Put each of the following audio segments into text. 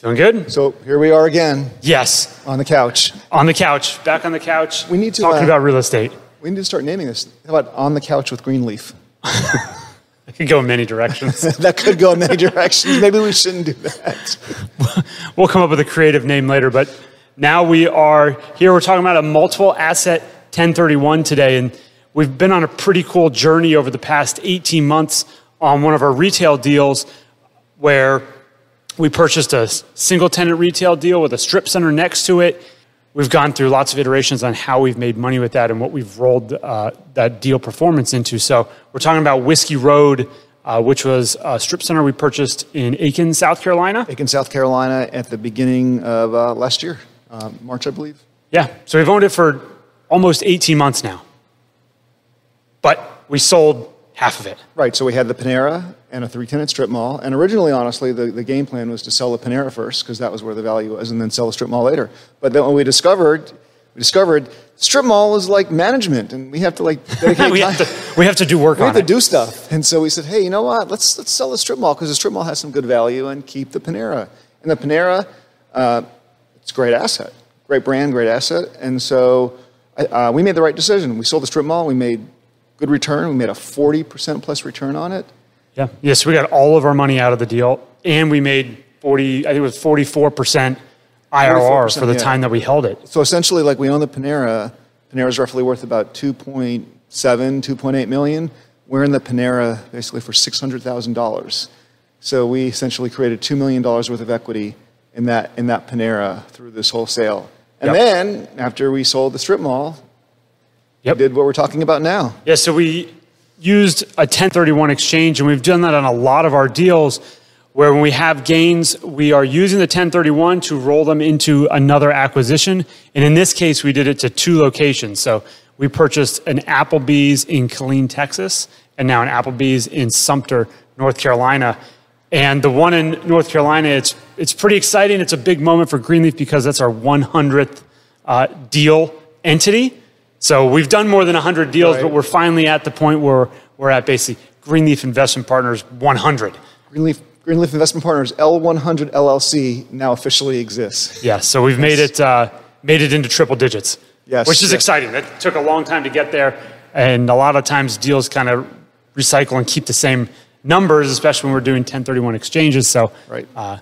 Doing good? So here we are again Yes. on the couch. On the couch. Back on the couch. We need to, talking uh, about real estate. We need to start naming this. How about on the couch with Greenleaf? It could go in many directions. that could go in many directions. Maybe we shouldn't do that. we'll come up with a creative name later, but now we are here. We're talking about a multiple asset 1031 today, and we've been on a pretty cool journey over the past 18 months on one of our retail deals where we purchased a single tenant retail deal with a strip center next to it. We've gone through lots of iterations on how we've made money with that and what we've rolled uh, that deal performance into. So we're talking about Whiskey Road, uh, which was a strip center we purchased in Aiken, South Carolina. Aiken, South Carolina, at the beginning of uh, last year, uh, March, I believe. Yeah, so we've owned it for almost 18 months now. But we sold half of it. Right. So we had the Panera and a three-tenant strip mall. And originally, honestly, the, the game plan was to sell the Panera first because that was where the value was, and then sell the strip mall later. But then when we discovered, we discovered strip mall is like management, and we have to like dedicate we, time. have to, we have to do work we have to do stuff. And so we said, hey, you know what? Let's let's sell the strip mall because the strip mall has some good value, and keep the Panera. And the Panera, uh, it's a great asset, great brand, great asset. And so uh, we made the right decision. We sold the strip mall. We made good return. We made a 40% plus return on it. Yeah. Yes, we got all of our money out of the deal, and we made 40, I think it was 44% IRR for the yeah. time that we held it. So essentially, like we own the Panera. Panera's roughly worth about 2.7, 2.8 million. We're in the Panera basically for $600,000. So we essentially created $2 million worth of equity in that, in that Panera through this whole sale. And Yep. then after we sold the strip mall, Yep. did what we're talking about now. Yeah, so we used a 1031 exchange, and we've done that on a lot of our deals where when we have gains, we are using the 1031 to roll them into another acquisition. And in this case, we did it to two locations. So we purchased an Applebee's in Killeen, Texas, and now an Applebee's in Sumter, North Carolina. And the one in North Carolina, it's, it's pretty exciting. It's a big moment for Greenleaf because that's our 100th uh, deal entity. So we've done more than 100 deals, Right. but we're finally at the point where we're at basically Greenleaf Investment Partners 100. Greenleaf, Greenleaf Investment Partners L100 LLC now officially exists. Yeah, so we've made it uh, made it into triple digits, Yes, which is yes. exciting. It took a long time to get there, and a lot of times deals kind of recycle and keep the same numbers, especially when we're doing 1031 exchanges. So Right. uh,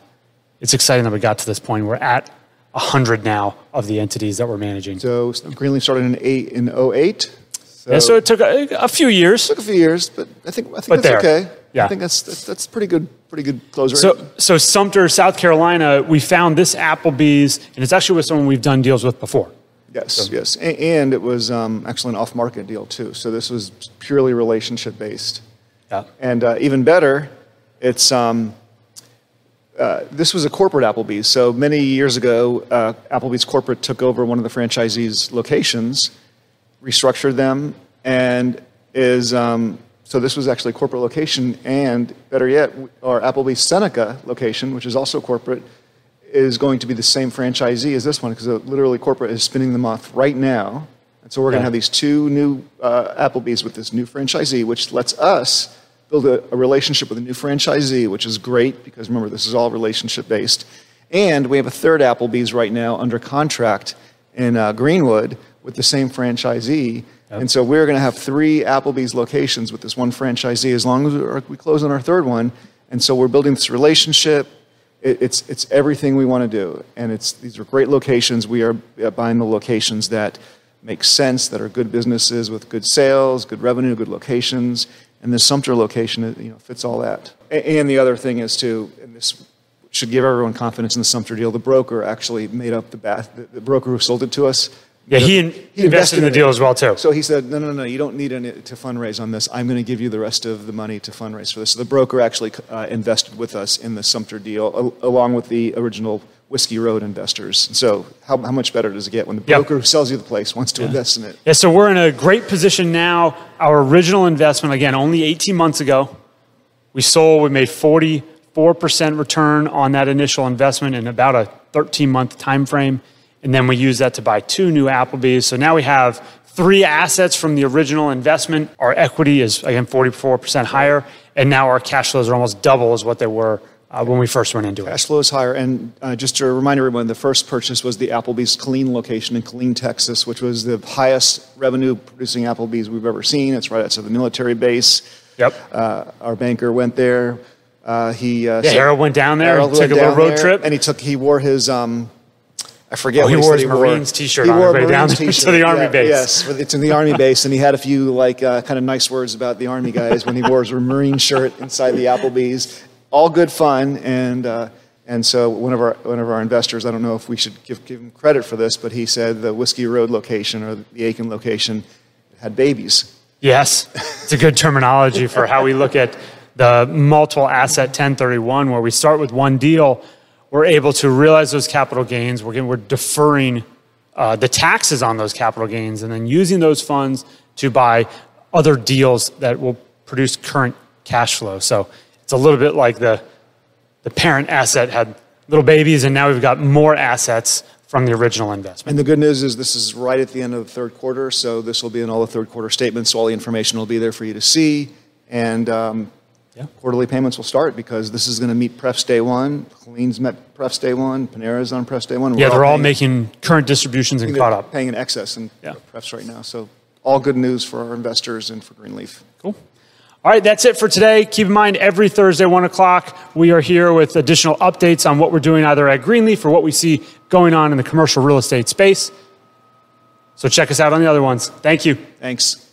it's exciting that we got to this point. We're at 100 now of the entities that we're managing. So Greenleaf started in eight in 08. So, yeah, so it took a, a few years. took a few years, but I think I think But that's there. okay. Yeah. I think that's that's, that's pretty good pretty good close rate. So, so Sumter, South Carolina, we found this Applebee's, and it's actually with someone we've done deals with before. yes, yes, A- and it was um, actually an off-market deal too. So this was purely relationship based, Yeah. and uh, even better, it's um, uh, this was a corporate Applebee's. So many years ago, uh, Applebee's corporate took over one of the franchisees' locations, restructured them, and is um, so this was actually a corporate location. And better yet, our Applebee's Seneca location, which is also corporate, is going to be the same franchisee as this one because literally corporate is spinning them off right now. And so we're going to have these two new uh, Applebee's with this new franchisee, which lets us build a, a relationship with a new franchisee, which is great because remember, this is all relationship based. And we have a third Applebee's right now under contract in uh, Greenwood with the same franchisee. And so we're going to have three Applebee's locations with this one franchisee as long as we- we close on our third one. And so we're building this relationship. It, it's, it's everything we want to do. And it's, these are great locations. We are uh, buying the locations that make sense, that are good businesses with good sales, good revenue, good locations. And this Sumter location it, you know, fits all that. And the other thing is, too, and this should give everyone confidence in the Sumter deal, the broker actually made up the, bath, the, the broker who sold it to us. Yeah, he, in, invested in the it. deal as well too. So he said, no, no, no, you don't need any to fundraise on this. I'm going to give you the rest of the money to fundraise for this. So the broker actually uh, invested with us in the Sumter deal, al- along with the original Whiskey Road investors. So how, how much better does it get when the Yeah. broker who sells you the place wants to invest in it? Yeah, so we're in a great position now. Our original investment, again, only 18 months ago, we sold, we made 44% return on that initial investment in about a 13 month time frame. And then we used that to buy two new Applebee's. So now we have three assets from the original investment. Our equity is, again, 44% higher. And now our cash flows are almost double as what they were uh, when we first went into it. Cash flow is higher. And uh, just to remind everyone, the first purchase was the Applebee's Killeen location in Killeen, Texas, which was the highest revenue producing Applebee's we've ever seen. It's right outside the military base. Yep. Uh, our banker went there. Uh, he uh, Yeah, Harold went down there, Harold took a little road there, trip. and he took he wore his um, I forget. Oh, he wore his Marines t-shirt He on wore way down Marines there to t-shirt. the Army Yeah, base. Yes, it's in the Army base, and he had a few like uh, kind of nice words about the Army guys when he wore his Marine shirt inside the Applebee's. All good fun, and uh, and so one of our one of our investors, I don't know if we should give give him credit for this, but he said the Whiskey Road location or the Aiken location had babies. Yes, it's a good terminology for how we look at the multiple asset 1031, where we start with one deal, we're able to realize those capital gains, we're, we're deferring uh, the taxes on those capital gains, and then using those funds to buy other deals that will produce current cash flow. So it's a little bit like the, the parent asset had little babies, and now we've got more assets from the original investment. And the good news is this is right at the end of the third quarter, so this will be in all the third quarter statements. So all the information will be there for you to see, and um, Yeah. quarterly payments will start because this is going to meet Pref's day one. Killeen's met Pref's day one. Panera's on Pref's day one. Yeah, We're they're all paying- making current distributions and caught up. paying in excess in Yeah. Pref's right now. So all good news for our investors and for Greenleaf. Cool. All right, that's it for today. Keep in mind, every Thursday, 1 o'clock, we are here with additional updates on what we're doing either at Greenleaf or what we see going on in the commercial real estate space. So check us out on the other ones. Thank you. Thanks.